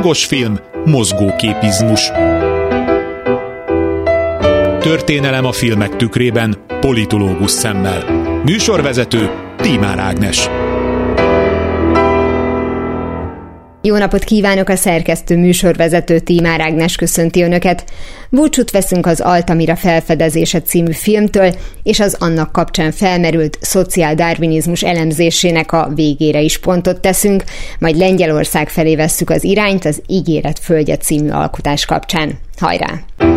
Hangos film, mozgóképizmus. Történelem a filmek tükrében, politológus szemmel. Műsorvezető Tímár Ágnes. Jó napot kívánok a szerkesztő műsorvezető Tímár Ágnes köszönti Önöket. Búcsút veszünk az Altamira felfedezése című filmtől, és az annak kapcsán felmerült szociáldarwinizmus elemzésének a végére is pontot teszünk, majd Lengyelország felé vesszük az irányt az Ígéret Földje című alkotás kapcsán. Hajrá!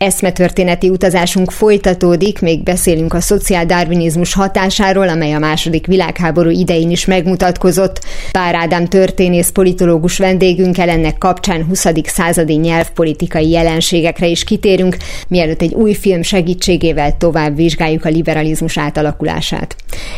Eszmetörténeti utazásunk folytatódik, még beszélünk a szociáldarwinizmus hatásáról, amely a második világháború idején is megmutatkozott. Pár Ádám történész politológus vendégünkkel ennek kapcsán 20. századi nyelvpolitikai jelenségekre is kitérünk, mielőtt egy új film segítségével tovább vizsgáljuk a liberalizmus átalakulását.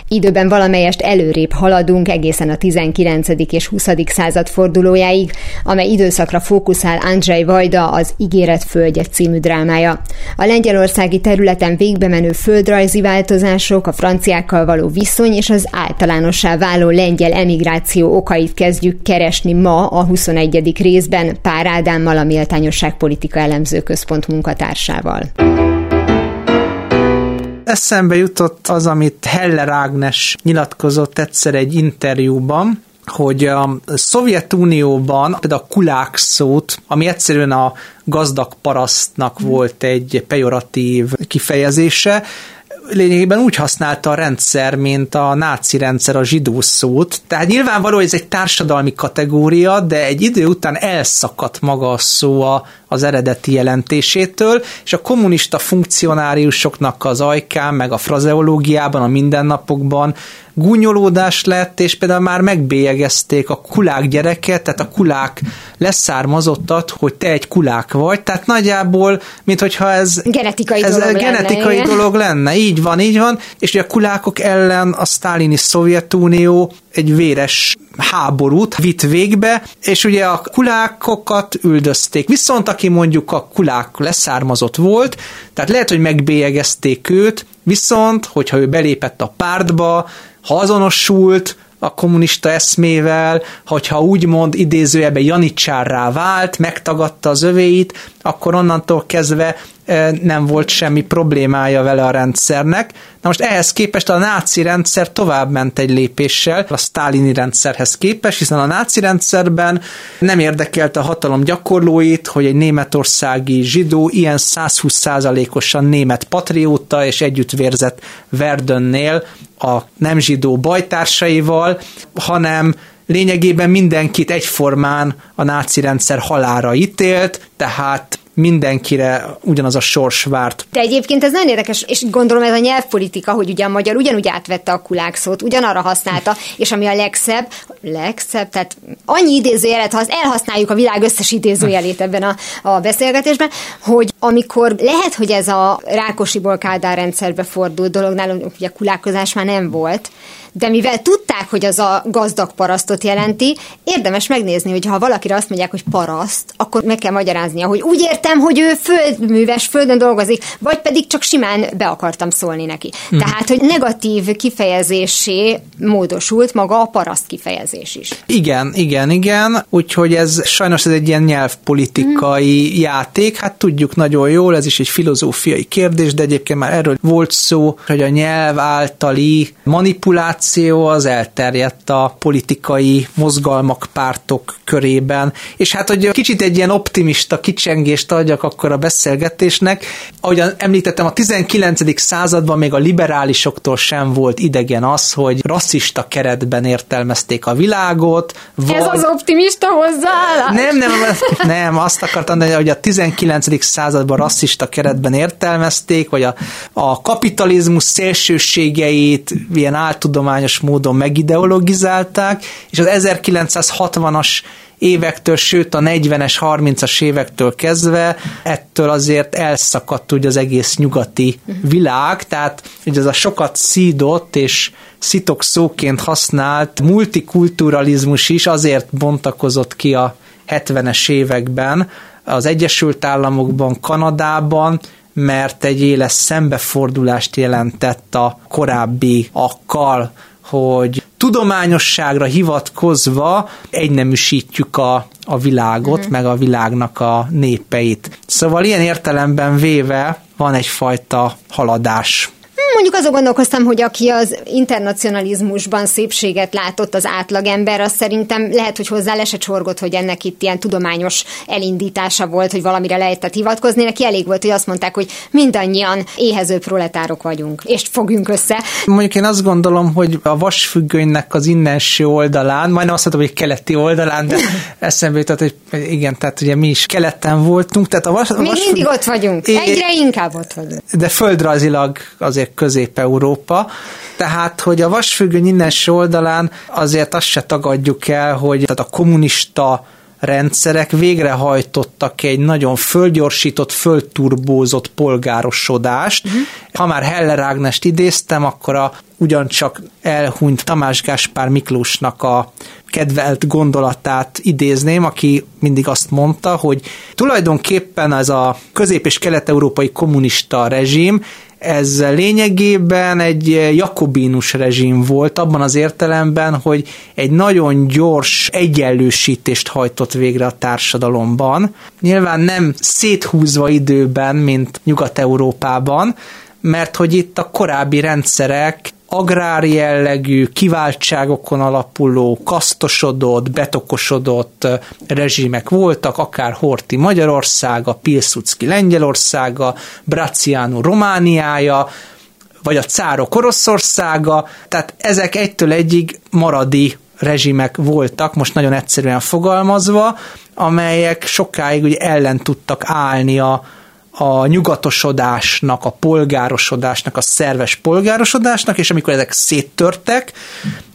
Időben valamelyest előrébb haladunk egészen a 19. és 20. század fordulójáig, amely időszakra fókuszál Andrzej Vajda az Ígéret Földje című dráma témája. A lengyelországi területen végbe menő földrajzi változások, a franciákkal való viszony és az általánossá váló lengyel emigráció okait kezdjük keresni ma a 21. részben Pár Ádámmal, a Méltányosság Politika Elemző Központ munkatársával eszembe jutott az, amit Heller Ágnes nyilatkozott egyszer egy interjúban, hogy a Szovjetunióban például a kulák szót, ami egyszerűen a gazdag parasztnak volt egy pejoratív kifejezése, lényegében úgy használta a rendszer, mint a náci rendszer a zsidó szót. Tehát nyilvánvaló, hogy ez egy társadalmi kategória, de egy idő után elszakadt maga a szó a, az eredeti jelentésétől, és a kommunista funkcionáriusoknak az ajkán, meg a frazeológiában, a mindennapokban gúnyolódás lett, és például már megbélyegezték a kulák gyereket, tehát a kulák leszármazottat, hogy te egy kulák vagy, tehát nagyjából, mint hogyha ez genetikai, ez dolog, genetikai lenne, dolog lenne. Így van, így van, és ugye a kulákok ellen a sztálini Szovjetunió egy véres háborút vitt végbe, és ugye a kulákokat üldözték. Viszont aki mondjuk a kulák leszármazott volt, tehát lehet, hogy megbélyegezték őt, viszont, hogyha ő belépett a pártba, ha azonosult a kommunista eszmével, hogyha úgymond idézőjebe janicsárrá vált, megtagadta az övéit, akkor onnantól kezdve nem volt semmi problémája vele a rendszernek. Na most ehhez képest a náci rendszer tovább ment egy lépéssel a sztálini rendszerhez képest, hiszen a náci rendszerben nem érdekelte a hatalom gyakorlóit, hogy egy németországi zsidó ilyen 120%-osan német patrióta és együtt vérzett Verdönnél a nem zsidó bajtársaival, hanem lényegében mindenkit egyformán a náci rendszer halára ítélt, tehát mindenkire ugyanaz a sors várt. De egyébként ez nagyon érdekes, és gondolom ez a nyelvpolitika, hogy ugye a magyar ugyanúgy átvette a kulák szót, ugyanarra használta, és ami a legszebb, legszebb, tehát annyi idézőjelet, ha elhasználjuk a világ összes idézőjelét ebben a, a beszélgetésben, hogy amikor lehet, hogy ez a Rákosiból Kádár rendszerbe fordult dolog, nálunk ugye kulákozás már nem volt, de mivel tudták, hogy az a gazdag parasztot jelenti, érdemes megnézni, hogy ha valakire azt mondják, hogy paraszt, akkor meg kell magyaráznia, hogy úgy értem, hogy ő földműves, földön dolgozik, vagy pedig csak simán be akartam szólni neki. Mm. Tehát, hogy negatív kifejezésé módosult maga a paraszt kifejezés is. Igen, igen, igen, úgyhogy ez sajnos ez egy ilyen nyelvpolitikai mm. játék, hát tudjuk nagyon jól, ez is egy filozófiai kérdés, de egyébként már erről volt szó, hogy a nyelv általi manipuláció az elterjedt a politikai mozgalmak, pártok körében, és hát, hogy kicsit egy ilyen optimista kicsengést adjak akkor a beszélgetésnek, ahogyan említettem, a 19. században még a liberálisoktól sem volt idegen az, hogy rasszista keretben értelmezték a világot. Vagy... Ez az optimista hozzáállás? Nem, nem, nem, azt akartam mondani, hogy a 19. században rasszista keretben értelmezték, vagy a, a kapitalizmus szélsőségeit ilyen áltudományos tudományos módon megideologizálták, és az 1960-as évektől, sőt a 40-es, 30-as évektől kezdve ettől azért elszakadt úgy az egész nyugati világ, tehát hogy ez a sokat szídott és szitok szóként használt multikulturalizmus is azért bontakozott ki a 70-es években az Egyesült Államokban, Kanadában, mert egy éles szembefordulást jelentett a korábbi akkal, hogy tudományosságra hivatkozva egyneműsítjük a, a világot, uh-huh. meg a világnak a népeit. Szóval ilyen értelemben véve van egyfajta haladás Mondjuk azon gondolkoztam, hogy aki az internacionalizmusban szépséget látott az átlagember, az szerintem lehet, hogy hozzá le se csorgott, hogy ennek itt ilyen tudományos elindítása volt, hogy valamire lehetett hivatkozni. Neki elég volt, hogy azt mondták, hogy mindannyian éhező proletárok vagyunk, és fogjunk össze. Mondjuk én azt gondolom, hogy a vasfüggönynek az innenső oldalán, majdnem azt mondom, hogy keleti oldalán, de eszembe jutott, hogy igen, tehát ugye mi is keleten voltunk. Tehát a vas, a vasfügg... mindig ott vagyunk, egyre inkább ott vagyunk. De földrajzilag azért Közép-Európa. Tehát, hogy a vasfüggöny innen oldalán azért azt se tagadjuk el, hogy tehát a kommunista rendszerek végrehajtottak egy nagyon fölgyorsított, fölturbózott polgárosodást. Uh-huh. Ha már Heller Ágnest idéztem, akkor a ugyancsak elhunyt Tamás Gáspár Miklósnak a kedvelt gondolatát idézném, aki mindig azt mondta, hogy tulajdonképpen ez a közép- és kelet-európai kommunista rezsim ez lényegében egy jakobinus rezsim volt abban az értelemben, hogy egy nagyon gyors egyenlősítést hajtott végre a társadalomban. Nyilván nem széthúzva időben, mint Nyugat-Európában, mert hogy itt a korábbi rendszerek agrár jellegű, kiváltságokon alapuló, kasztosodott, betokosodott rezsimek voltak, akár Horti Magyarországa, Pilsudski Lengyelországa, Braciano Romániája, vagy a cárok Oroszországa, tehát ezek egytől egyig maradi rezsimek voltak, most nagyon egyszerűen fogalmazva, amelyek sokáig ugye ellen tudtak állni a, a nyugatosodásnak, a polgárosodásnak, a szerves polgárosodásnak, és amikor ezek széttörtek,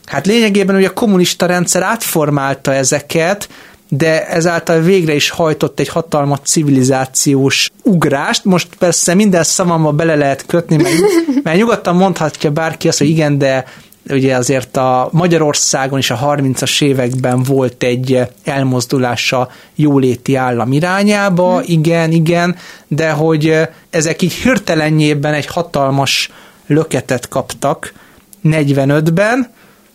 hát lényegében ugye a kommunista rendszer átformálta ezeket, de ezáltal végre is hajtott egy hatalmat civilizációs ugrást. Most persze minden szavamba bele lehet kötni, mert, mert nyugodtan mondhatja bárki azt, hogy igen, de ugye azért a Magyarországon is a 30-as években volt egy elmozdulása jóléti állam irányába, hmm. igen, igen, de hogy ezek így hirtelenjében egy hatalmas löketet kaptak 45-ben,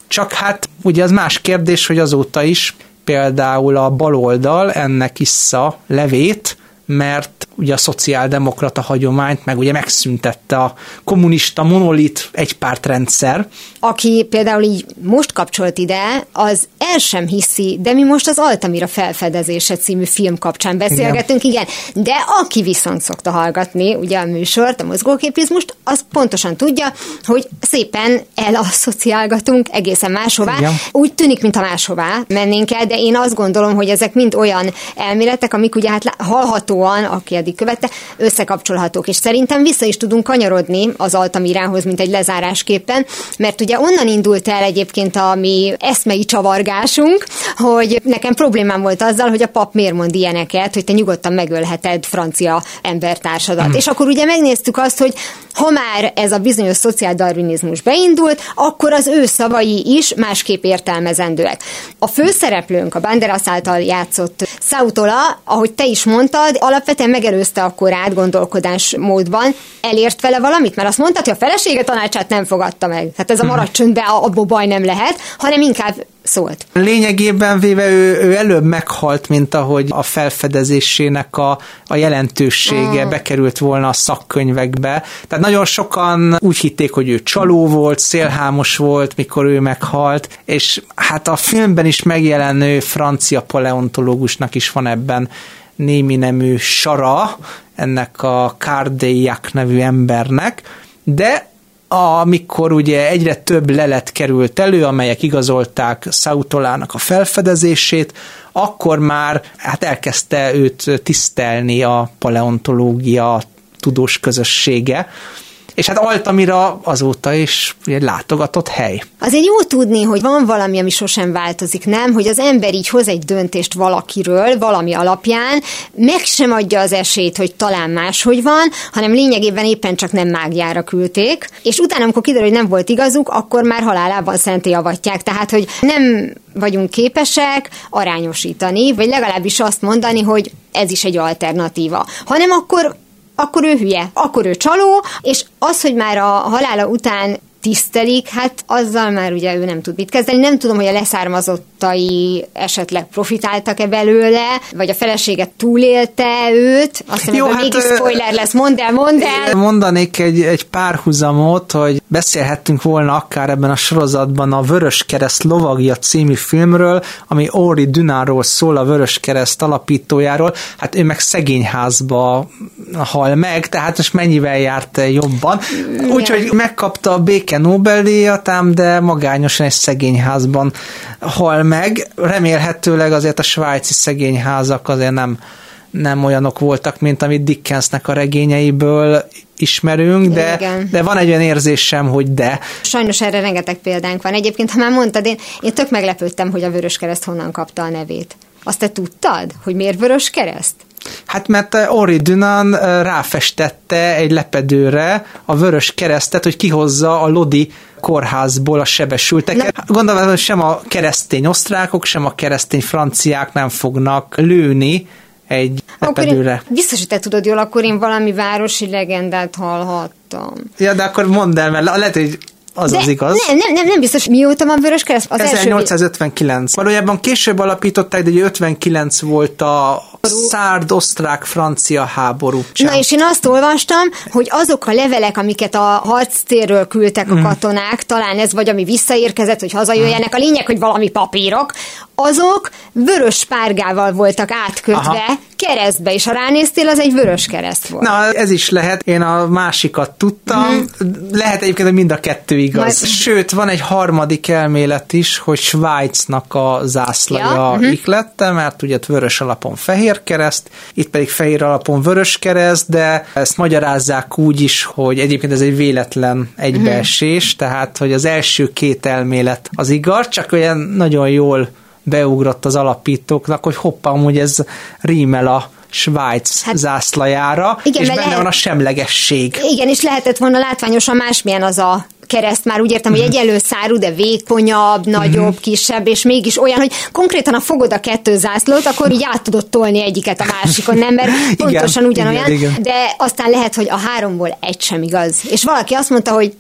csak hát ugye az más kérdés, hogy azóta is például a baloldal ennek issza levét, mert ugye a szociáldemokrata hagyományt, meg ugye megszüntette a kommunista monolit egypártrendszer. Aki például így most kapcsolt ide, az el sem hiszi, de mi most az Altamira felfedezése című film kapcsán beszélgetünk, igen. igen. De aki viszont szokta hallgatni ugye a műsort, a mozgóképizmust, az pontosan tudja, hogy szépen elaszociálgatunk egészen máshová. Igen. Úgy tűnik, mintha máshová mennénk el, de én azt gondolom, hogy ezek mind olyan elméletek, amik ugye hát hallhatóan, aki eddig követte, összekapcsolhatók. És szerintem vissza is tudunk kanyarodni az Altamiránhoz, mint egy lezárásképpen, mert ugye onnan indult el egyébként a mi eszmei csavargásunk, hogy nekem problémám volt azzal, hogy a pap miért mond ilyeneket, hogy te nyugodtan megölheted francia embertársadat. Mm. És akkor ugye megnéztük azt, hogy ha már ez a bizonyos szociáldarwinizmus beindult, akkor az ő szavai is másképp értelmezendőek. A főszereplőnk, a Banderas által játszott Sautola, ahogy te is mondtad, alapvetően megelőzte a korát gondolkodás módban, elért vele valamit, mert azt mondta, hogy a felesége tanácsát nem fogadta meg. Tehát ez a mhm. maradj csöndbe, abból baj nem lehet, hanem inkább szólt. Lényegében véve ő, ő előbb meghalt, mint ahogy a felfedezésének a, a jelentősége mm. bekerült volna a szakkönyvekbe. Tehát nagyon sokan úgy hitték, hogy ő csaló volt, szélhámos volt, mikor ő meghalt, és hát a filmben is megjelenő francia paleontológusnak is van ebben némi nemű sara, ennek a Cardeillac nevű embernek, de amikor ugye egyre több lelet került elő, amelyek igazolták Sautolának a felfedezését, akkor már hát elkezdte őt tisztelni a paleontológia tudós közössége, és hát Altamira azóta is egy látogatott hely. Azért jó tudni, hogy van valami, ami sosem változik, nem? Hogy az ember így hoz egy döntést valakiről, valami alapján, meg sem adja az esélyt, hogy talán máshogy van, hanem lényegében éppen csak nem mágiára küldték, és utána, amikor kiderül, hogy nem volt igazuk, akkor már halálában szenté avatják. Tehát, hogy nem vagyunk képesek arányosítani, vagy legalábbis azt mondani, hogy ez is egy alternatíva, hanem akkor akkor ő hülye, akkor ő csaló, és az, hogy már a halála után tisztelik, hát azzal már ugye ő nem tud mit kezdeni. Nem tudom, hogy a leszármazottai esetleg profitáltak-e belőle, vagy a feleséget túlélte őt. Azt hiszem, hogy hát, mégis spoiler lesz. Mondd el, mondd el! Mondanék egy, egy párhuzamot, hogy beszélhettünk volna akár ebben a sorozatban a Vörös Kereszt lovagja című filmről, ami Ori Dunáról szól, a Vörös Kereszt alapítójáról. Hát ő meg szegényházba hal meg, tehát most mennyivel járt jobban. Úgyhogy megkapta a béke Nobel-díjat, ám de magányosan egy szegényházban hal meg. Remélhetőleg azért a svájci szegényházak azért nem nem olyanok voltak, mint amit Dickensnek a regényeiből ismerünk, de, de van egy olyan érzésem, hogy de. Sajnos erre rengeteg példánk van. Egyébként, ha már mondtad, én, én tök meglepődtem, hogy a Vörös Kereszt honnan kapta a nevét. Azt te tudtad, hogy miért Vörös Kereszt? Hát mert eh, Ori Dunan eh, ráfestette egy lepedőre a vörös keresztet, hogy kihozza a Lodi kórházból a sebesülteket. Le- Gondolom, hogy sem a keresztény osztrákok, sem a keresztény franciák nem fognak lőni egy lepedőre. Akkor biztos, hogy te tudod jól, akkor én valami városi legendát hallhattam. Ja, de akkor mondd el, mert lehet, hogy az De az igaz. Nem, nem, nem, nem biztos, mióta van Vörös Kereszt? Az 1859. Első... Valójában később alapították, de ugye 59 volt a szárd, osztrák, francia háború. Sem. Na és én azt olvastam, hogy azok a levelek, amiket a harctérről küldtek a mhm. katonák, mm. talán ez vagy ami visszaérkezett, hogy hazajöjjenek, a lényeg, hogy valami papírok, azok vörös párgával voltak átkötve Aha. keresztbe, és ha ránéztél, az egy vörös kereszt volt. Na, ez is lehet. Én a másikat tudtam. Mm. Lehet egyébként, hogy mind a kettő igaz. Majd... Sőt, van egy harmadik elmélet is, hogy Svájcnak a zászlaja ja, uh-huh. iklette, mert ugye vörös alapon fehér kereszt, itt pedig fehér alapon vörös kereszt, de ezt magyarázzák úgy is, hogy egyébként ez egy véletlen egybeesés, uh-huh. tehát, hogy az első két elmélet az igaz, csak olyan nagyon jól beugrott az alapítóknak, hogy hoppá, amúgy ez rímel a Svájc hát, zászlajára, igen, és benne lehet, van a semlegesség. Igen, és lehetett volna látványosan másmilyen az a kereszt, már úgy értem, hogy mhm. egyenlő szárú, de vékonyabb, nagyobb, uh-huh. kisebb, és mégis olyan, hogy konkrétan a fogod a kettő zászlót, akkor így át tudod tolni egyiket a másikon, nem? Mert pontosan ugyanolyan, igen, igen. de aztán lehet, hogy a háromból egy sem igaz. És valaki azt mondta, hogy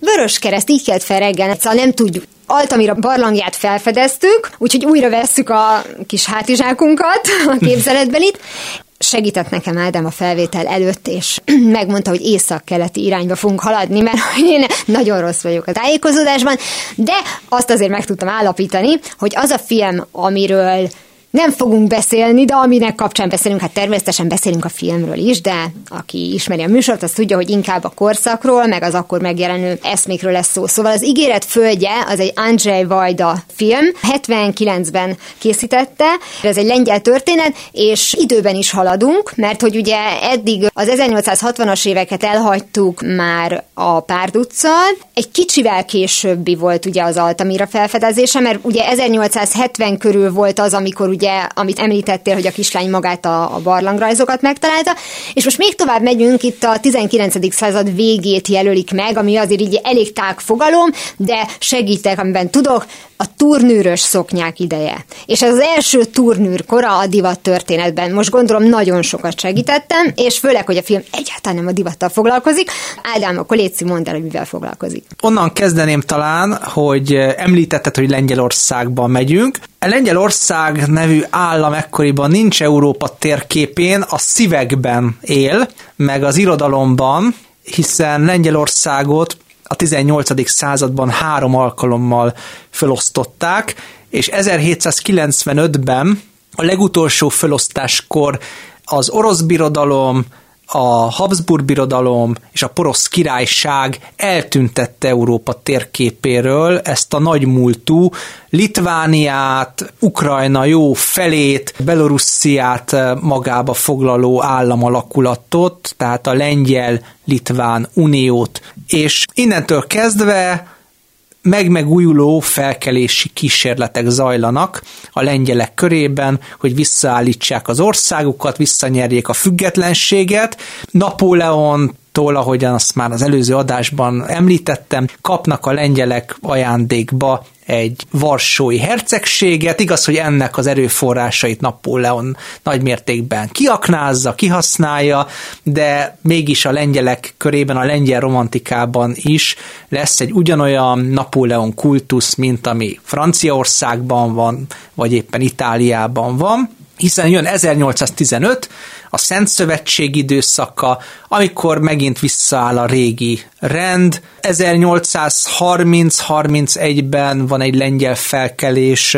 vörös kereszt, így kelt fel reggel, szóval nem tudjuk. Altamira barlangját felfedeztük, úgyhogy újra vesszük a kis hátizsákunkat, a képzeletbelit, segített nekem Ádám a felvétel előtt, és megmondta, hogy észak-keleti irányba fogunk haladni, mert én nagyon rossz vagyok a tájékozódásban, de azt azért meg tudtam állapítani, hogy az a film, amiről nem fogunk beszélni, de aminek kapcsán beszélünk, hát természetesen beszélünk a filmről is, de aki ismeri a műsort, az tudja, hogy inkább a korszakról, meg az akkor megjelenő eszmékről lesz szó. Szóval az Ígéret földje, az egy Andrzej Vajda film, 79-ben készítette, ez egy lengyel történet, és időben is haladunk, mert hogy ugye eddig az 1860-as éveket elhagytuk már a Párduccal, egy kicsivel későbbi volt ugye az Altamira felfedezése, mert ugye 1870 körül volt az, amikor ugye ugye, amit említettél, hogy a kislány magát a, a barlangrajzokat megtalálta, és most még tovább megyünk, itt a 19. század végét jelölik meg, ami azért így elég tág fogalom, de segítek, amiben tudok, a turnűrös szoknyák ideje. És ez az első turnűr kora a divat történetben. Most gondolom nagyon sokat segítettem, és főleg, hogy a film egyáltalán nem a divattal foglalkozik. Ádám, akkor Léci, mondd el, hogy mivel foglalkozik. Onnan kezdeném talán, hogy említetted, hogy Lengyelországban megyünk. Lengyelország nevű állam ekkoriban nincs Európa térképén, a szívekben él, meg az irodalomban, hiszen Lengyelországot a 18. században három alkalommal felosztották, és 1795-ben a legutolsó felosztáskor az orosz birodalom, a Habsburg birodalom és a porosz királyság eltüntette Európa térképéről ezt a nagymúltú Litvániát, Ukrajna jó felét, Belorussziát magába foglaló államalakulatot, tehát a lengyel-litván uniót. És innentől kezdve megmegújuló felkelési kísérletek zajlanak a lengyelek körében, hogy visszaállítsák az országukat, visszanyerjék a függetlenséget. Napóleon Kossuth-tól, ahogyan azt már az előző adásban említettem, kapnak a lengyelek ajándékba egy varsói hercegséget. Igaz, hogy ennek az erőforrásait Napóleon nagymértékben kiaknázza, kihasználja, de mégis a lengyelek körében, a lengyel romantikában is lesz egy ugyanolyan Napóleon kultusz, mint ami Franciaországban van, vagy éppen Itáliában van hiszen jön 1815, a Szent Szövetség időszaka, amikor megint visszaáll a régi rend. 1830-31-ben van egy lengyel felkelés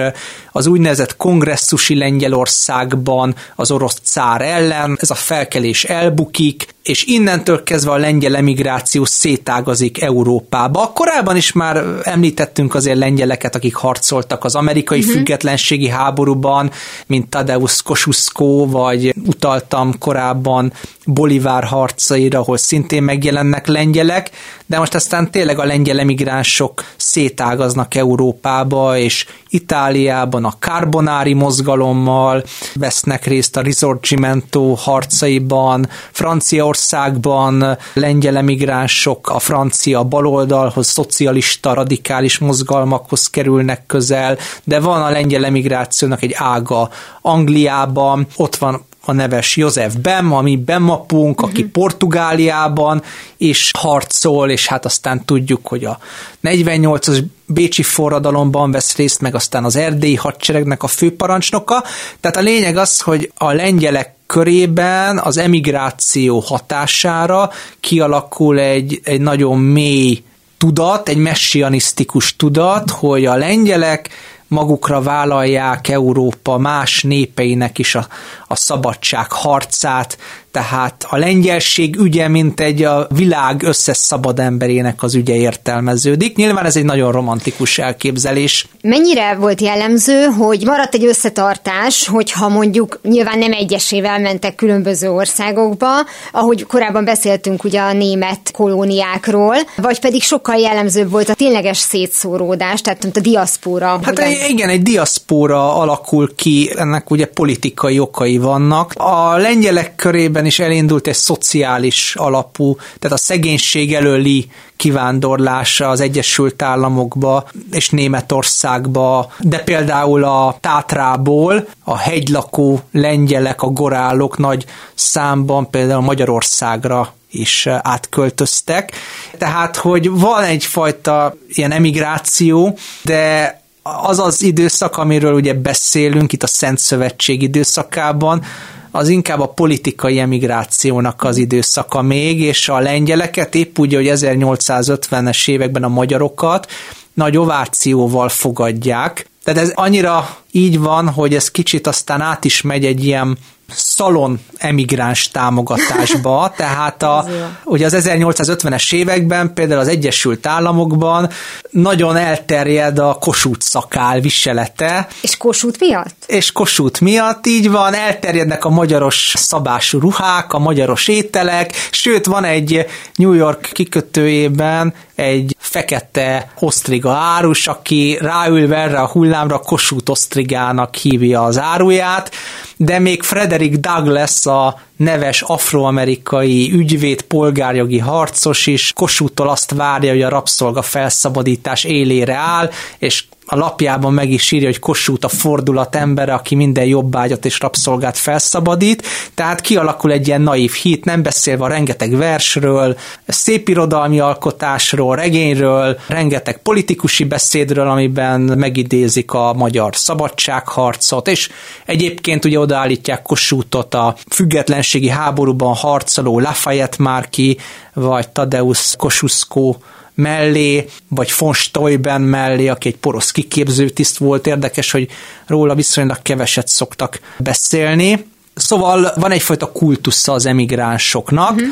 az úgynevezett kongresszusi Lengyelországban az orosz cár ellen. Ez a felkelés elbukik, és innentől kezdve a lengyel emigráció szétágazik Európába. Korábban is már említettünk azért lengyeleket, akik harcoltak az amerikai uh-huh. függetlenségi háborúban, mint Tadeusz Kosciuszko, vagy utaltam korábban Bolivár harcaira, ahol szintén megjelennek lengyelek, de most aztán tényleg a lengyel emigránsok szétágaznak Európába, és Itáliában a Carbonári mozgalommal vesznek részt a Risorgimento harcaiban, Franciaországban lengyel emigránsok a francia baloldalhoz, szocialista, radikális mozgalmakhoz kerülnek közel, de van a lengyel emigrációnak egy ága Angliában, ott van a neves József Bem, ami Bemapunk, aki uh-huh. Portugáliában is harcol, és hát aztán tudjuk, hogy a 48-as Bécsi forradalomban vesz részt, meg aztán az erdélyi hadseregnek a főparancsnoka. Tehát a lényeg az, hogy a lengyelek körében az emigráció hatására kialakul egy, egy nagyon mély tudat, egy messianisztikus tudat, hogy a lengyelek magukra vállalják Európa más népeinek is a, a szabadság harcát, tehát a lengyelség ügye, mint egy a világ összes szabad emberének az ügye értelmeződik. Nyilván ez egy nagyon romantikus elképzelés. Mennyire volt jellemző, hogy maradt egy összetartás, hogyha mondjuk nyilván nem egyesével mentek különböző országokba, ahogy korábban beszéltünk ugye a német kolóniákról, vagy pedig sokkal jellemzőbb volt a tényleges szétszóródás, tehát a diaszpóra. Hát hogyan... igen, egy diaszpóra alakul ki, ennek ugye politikai okai vannak. A lengyelek körében is elindult egy szociális alapú, tehát a szegénység előli kivándorlása az Egyesült Államokba és Németországba, de például a Tátrából a hegylakó lengyelek, a gorálok nagy számban például Magyarországra is átköltöztek. Tehát, hogy van egyfajta ilyen emigráció, de az az időszak, amiről ugye beszélünk itt a Szent Szövetség időszakában, az inkább a politikai emigrációnak az időszaka még, és a lengyeleket épp úgy, hogy 1850-es években a magyarokat nagy ovációval fogadják. Tehát ez annyira így van, hogy ez kicsit aztán át is megy egy ilyen szalon emigráns támogatásba, tehát a, ugye az 1850-es években például az Egyesült Államokban nagyon elterjed a kosút szakál viselete. És kosút miatt? És kosút miatt, így van, elterjednek a magyaros szabású ruhák, a magyaros ételek, sőt van egy New York kikötőjében egy fekete osztriga árus, aki ráülve erre a hullámra kosút osztrigának hívja az áruját, de még Frederick Douglass a neves afroamerikai ügyvéd, polgárjogi harcos is Kossuth-tól azt várja, hogy a rabszolga felszabadítás élére áll, és a lapjában meg is írja, hogy Kossuth a fordulat embere, aki minden jobbágyat és rabszolgát felszabadít, tehát kialakul egy ilyen naív hit, nem beszélve a rengeteg versről, szép irodalmi alkotásról, regényről, rengeteg politikusi beszédről, amiben megidézik a magyar szabadságharcot, és egyébként ugye odaállítják Kossuthot a függetlenségi háborúban harcoló Lafayette Márki, vagy Tadeusz Kosciuszko mellé, vagy von Steuben mellé, aki egy porosz kiképző tiszt volt. Érdekes, hogy róla viszonylag keveset szoktak beszélni. Szóval van egyfajta kultusza az emigránsoknak, uh-huh.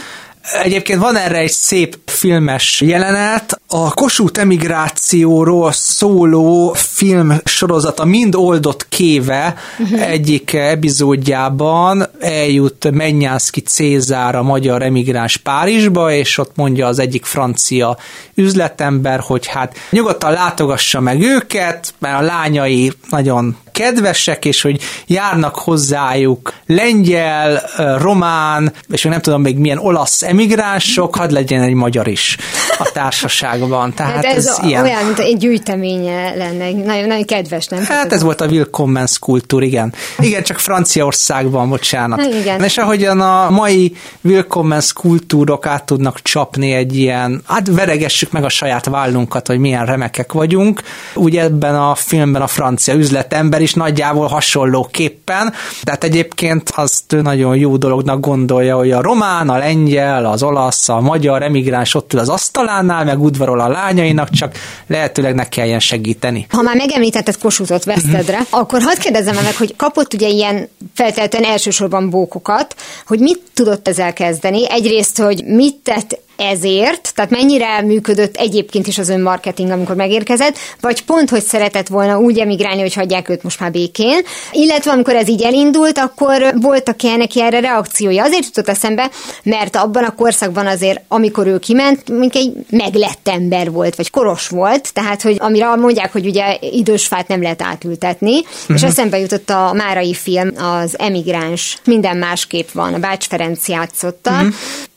Egyébként van erre egy szép filmes jelenet, a Kossuth emigrációról szóló film sorozata mind oldott kéve uh-huh. egyik epizódjában eljut Mennyánszki Cézár, a magyar emigráns Párizsba, és ott mondja az egyik francia üzletember, hogy hát nyugodtan látogassa meg őket, mert a lányai nagyon kedvesek, és hogy járnak hozzájuk lengyel, román, és nem tudom még milyen olasz emigránsok, hadd legyen egy magyar is a társaságban. Tehát hát ez, ez ilyen. olyan, mint egy gyűjteménye lenne, nagyon, nagyon kedves, nem? Hát ez volt a Willkommen Kultúr, igen. Igen, csak Franciaországban, bocsánat. Hát igen. És ahogyan a mai Willkommen kultúrok át tudnak csapni egy ilyen, hát veregessük meg a saját vállunkat, hogy milyen remekek vagyunk. Ugye ebben a filmben a francia üzletember is nagyjából hasonlóképpen, tehát egyébként azt nagyon jó dolognak gondolja, hogy a román, a lengyel, az olasz, a magyar emigráns ott ül az asztalánál, meg udvarol a lányainak, csak lehetőleg ne kelljen segíteni. Ha már megemlítetted Kossuthot vesztedre, uh-huh. akkor hadd kérdezem meg, hogy kapott ugye ilyen feltétlenül elsősorban bókokat, hogy mit tudott ezzel kezdeni? Egyrészt, hogy mit tett ezért, tehát mennyire működött egyébként is az ön marketing, amikor megérkezett, vagy pont, hogy szeretett volna úgy emigrálni, hogy hagyják őt most már békén, illetve amikor ez így elindult, akkor voltak -e neki erre reakciója. Azért jutott eszembe, mert abban a korszakban azért, amikor ő kiment, mint egy meglett ember volt, vagy koros volt, tehát, hogy amire mondják, hogy ugye idős fát nem lehet átültetni, uh-huh. és mhm. eszembe jutott a Márai film, az emigráns, minden másképp van, a Bács Ferenc játszotta, uh-huh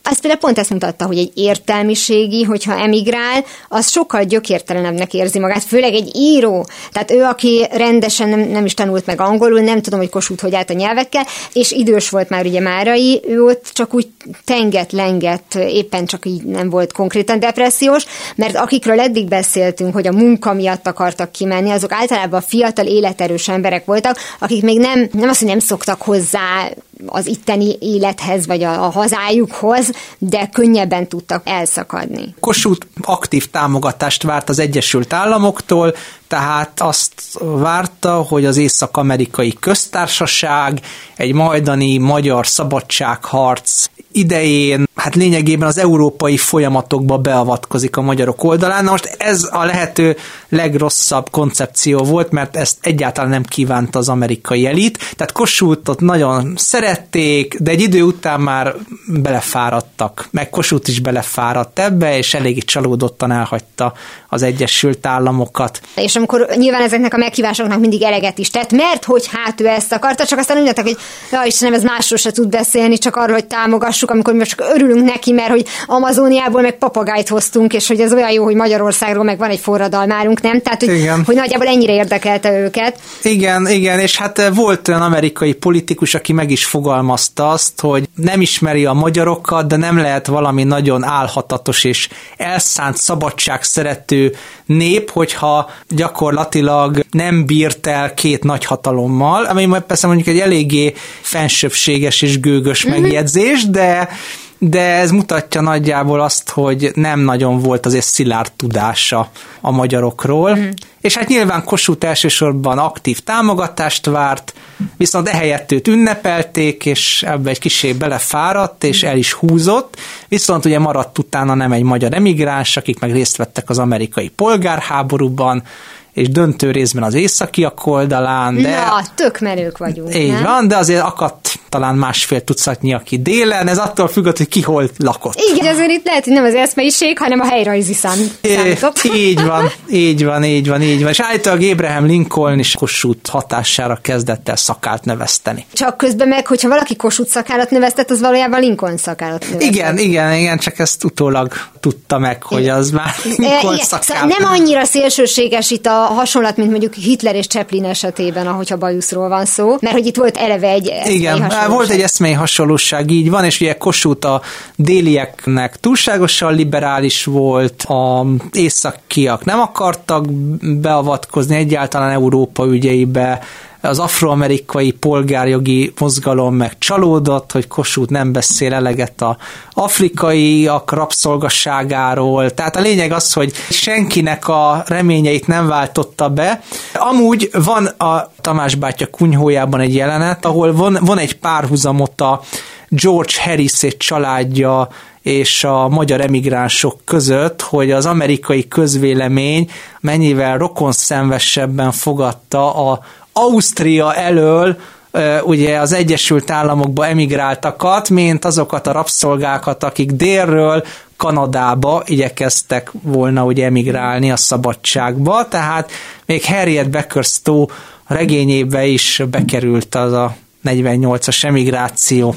ez például pont ezt mutatta, hogy egy értelmiségi, hogyha emigrál, az sokkal gyökértelenebbnek érzi magát, főleg egy író. Tehát ő, aki rendesen nem, nem is tanult meg angolul, nem tudom, hogy kosút hogy állt a nyelvekkel, és idős volt már ugye Márai, ő ott csak úgy tenget, lenget, éppen csak így nem volt konkrétan depressziós, mert akikről eddig beszéltünk, hogy a munka miatt akartak kimenni, azok általában fiatal, életerős emberek voltak, akik még nem, nem azt, hogy nem szoktak hozzá az itteni élethez, vagy a, a hazájukhoz, de könnyebben tudtak elszakadni. Kossuth aktív támogatást várt az Egyesült Államoktól, tehát azt várta, hogy az Észak-Amerikai Köztársaság egy majdani magyar szabadságharc idején, hát lényegében az európai folyamatokba beavatkozik a magyarok oldalán. Na most ez a lehető legrosszabb koncepció volt, mert ezt egyáltalán nem kívánta az amerikai elit. Tehát Kossuthot nagyon szerették, de egy idő után már belefáradtak. Meg Kossuth is belefáradt ebbe, és eléggé csalódottan elhagyta az Egyesült Államokat. És amikor nyilván ezeknek a meghívásoknak mindig eleget is tett, mert hogy hát ő ezt akarta, csak aztán úgy hogy ja Istenem, ez másról se tud beszélni, csak arról, hogy támogassuk, amikor mi csak örülünk neki, mert hogy Amazoniából meg papagájt hoztunk, és hogy ez olyan jó, hogy Magyarországról meg van egy forradalmárunk, nem? Tehát, hogy, igen. hogy nagyjából ennyire érdekelte őket. Igen, igen, és hát volt olyan amerikai politikus, aki meg is fogalmazta azt, hogy nem ismeri a magyarokat, de nem lehet valami nagyon álhatatos és elszánt szabadság szerető nép, hogyha gyakorlatilag nem bírt el két nagy hatalommal, ami persze mondjuk egy eléggé fensőbséges és gőgös mm-hmm. megjegyzés, de de ez mutatja nagyjából azt, hogy nem nagyon volt azért szilárd tudása a magyarokról, mm. És hát nyilván Kossuth elsősorban aktív támogatást várt, viszont ehelyett őt ünnepelték, és ebbe egy kicsit belefáradt, és el is húzott, viszont ugye maradt utána nem egy magyar emigráns, akik meg részt vettek az amerikai polgárháborúban, és döntő részben az északiak oldalán, de... Na, tök merők vagyunk, Így nem? van, de azért akadt talán másfél tucatnyi, aki délen, ez attól függött, hogy ki hol lakott. Igen, azért itt lehet, hogy nem az eszmeiség, hanem a helyrajzi szám, Így van, így van, így van, így van. És állítólag Abraham Lincoln is Kossuth hatására kezdett el szakált nevezteni. Csak közben meg, hogyha valaki Kossuth szakállat neveztet, az valójában Lincoln szakállat neveztet. Igen, igen, igen, csak ezt utólag tudta meg, hogy az már Lincoln e, szakállat. Szóval nem annyira szélsőséges itt a hasonlat, mint mondjuk Hitler és Chaplin esetében, ahogy a bajuszról van szó, mert hogy itt volt eleve egy Igen, volt egy eszmei hasonlóság, így van, és ugye Kossuth a délieknek túlságosan liberális volt, a északiak nem akartak beavatkozni egyáltalán Európa ügyeibe, az afroamerikai polgárjogi mozgalom meg csalódott, hogy Kossuth nem beszél eleget a afrikaiak rabszolgasságáról. Tehát a lényeg az, hogy senkinek a reményeit nem váltotta be. Amúgy van a Tamás bátya kunyhójában egy jelenet, ahol van, van egy párhuzamot a George Harris egy családja és a magyar emigránsok között, hogy az amerikai közvélemény mennyivel rokonszenvesebben fogadta a Ausztria elől ugye az Egyesült Államokba emigráltakat, mint azokat a rabszolgákat, akik délről Kanadába igyekeztek volna ugye emigrálni a szabadságba, tehát még Harriet Becker Stowe regényébe is bekerült az a 48-as emigráció.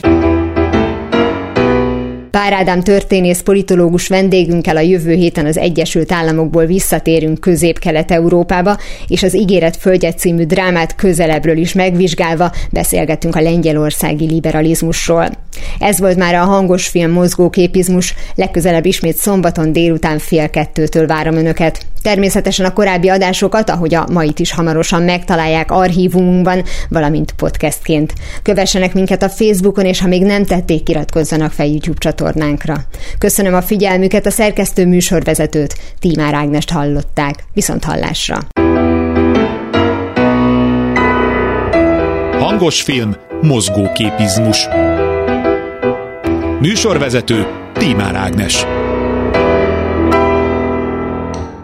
Pár Ádám történész politológus vendégünkkel a jövő héten az Egyesült Államokból visszatérünk Közép-Kelet-Európába, és az Ígéret Földje című drámát közelebbről is megvizsgálva beszélgetünk a lengyelországi liberalizmusról. Ez volt már a hangos film mozgóképizmus, legközelebb ismét szombaton délután fél kettőtől várom Önöket. Természetesen a korábbi adásokat, ahogy a mait is hamarosan megtalálják archívumunkban, valamint podcastként. Kövessenek minket a Facebookon, és ha még nem tették, iratkozzanak fel YouTube csatornánkra. Köszönöm a figyelmüket, a szerkesztő műsorvezetőt, Tímár Ágnest hallották. Viszont hallásra! Hangos film, mozgóképizmus. Műsorvezető Tímár Ágnes.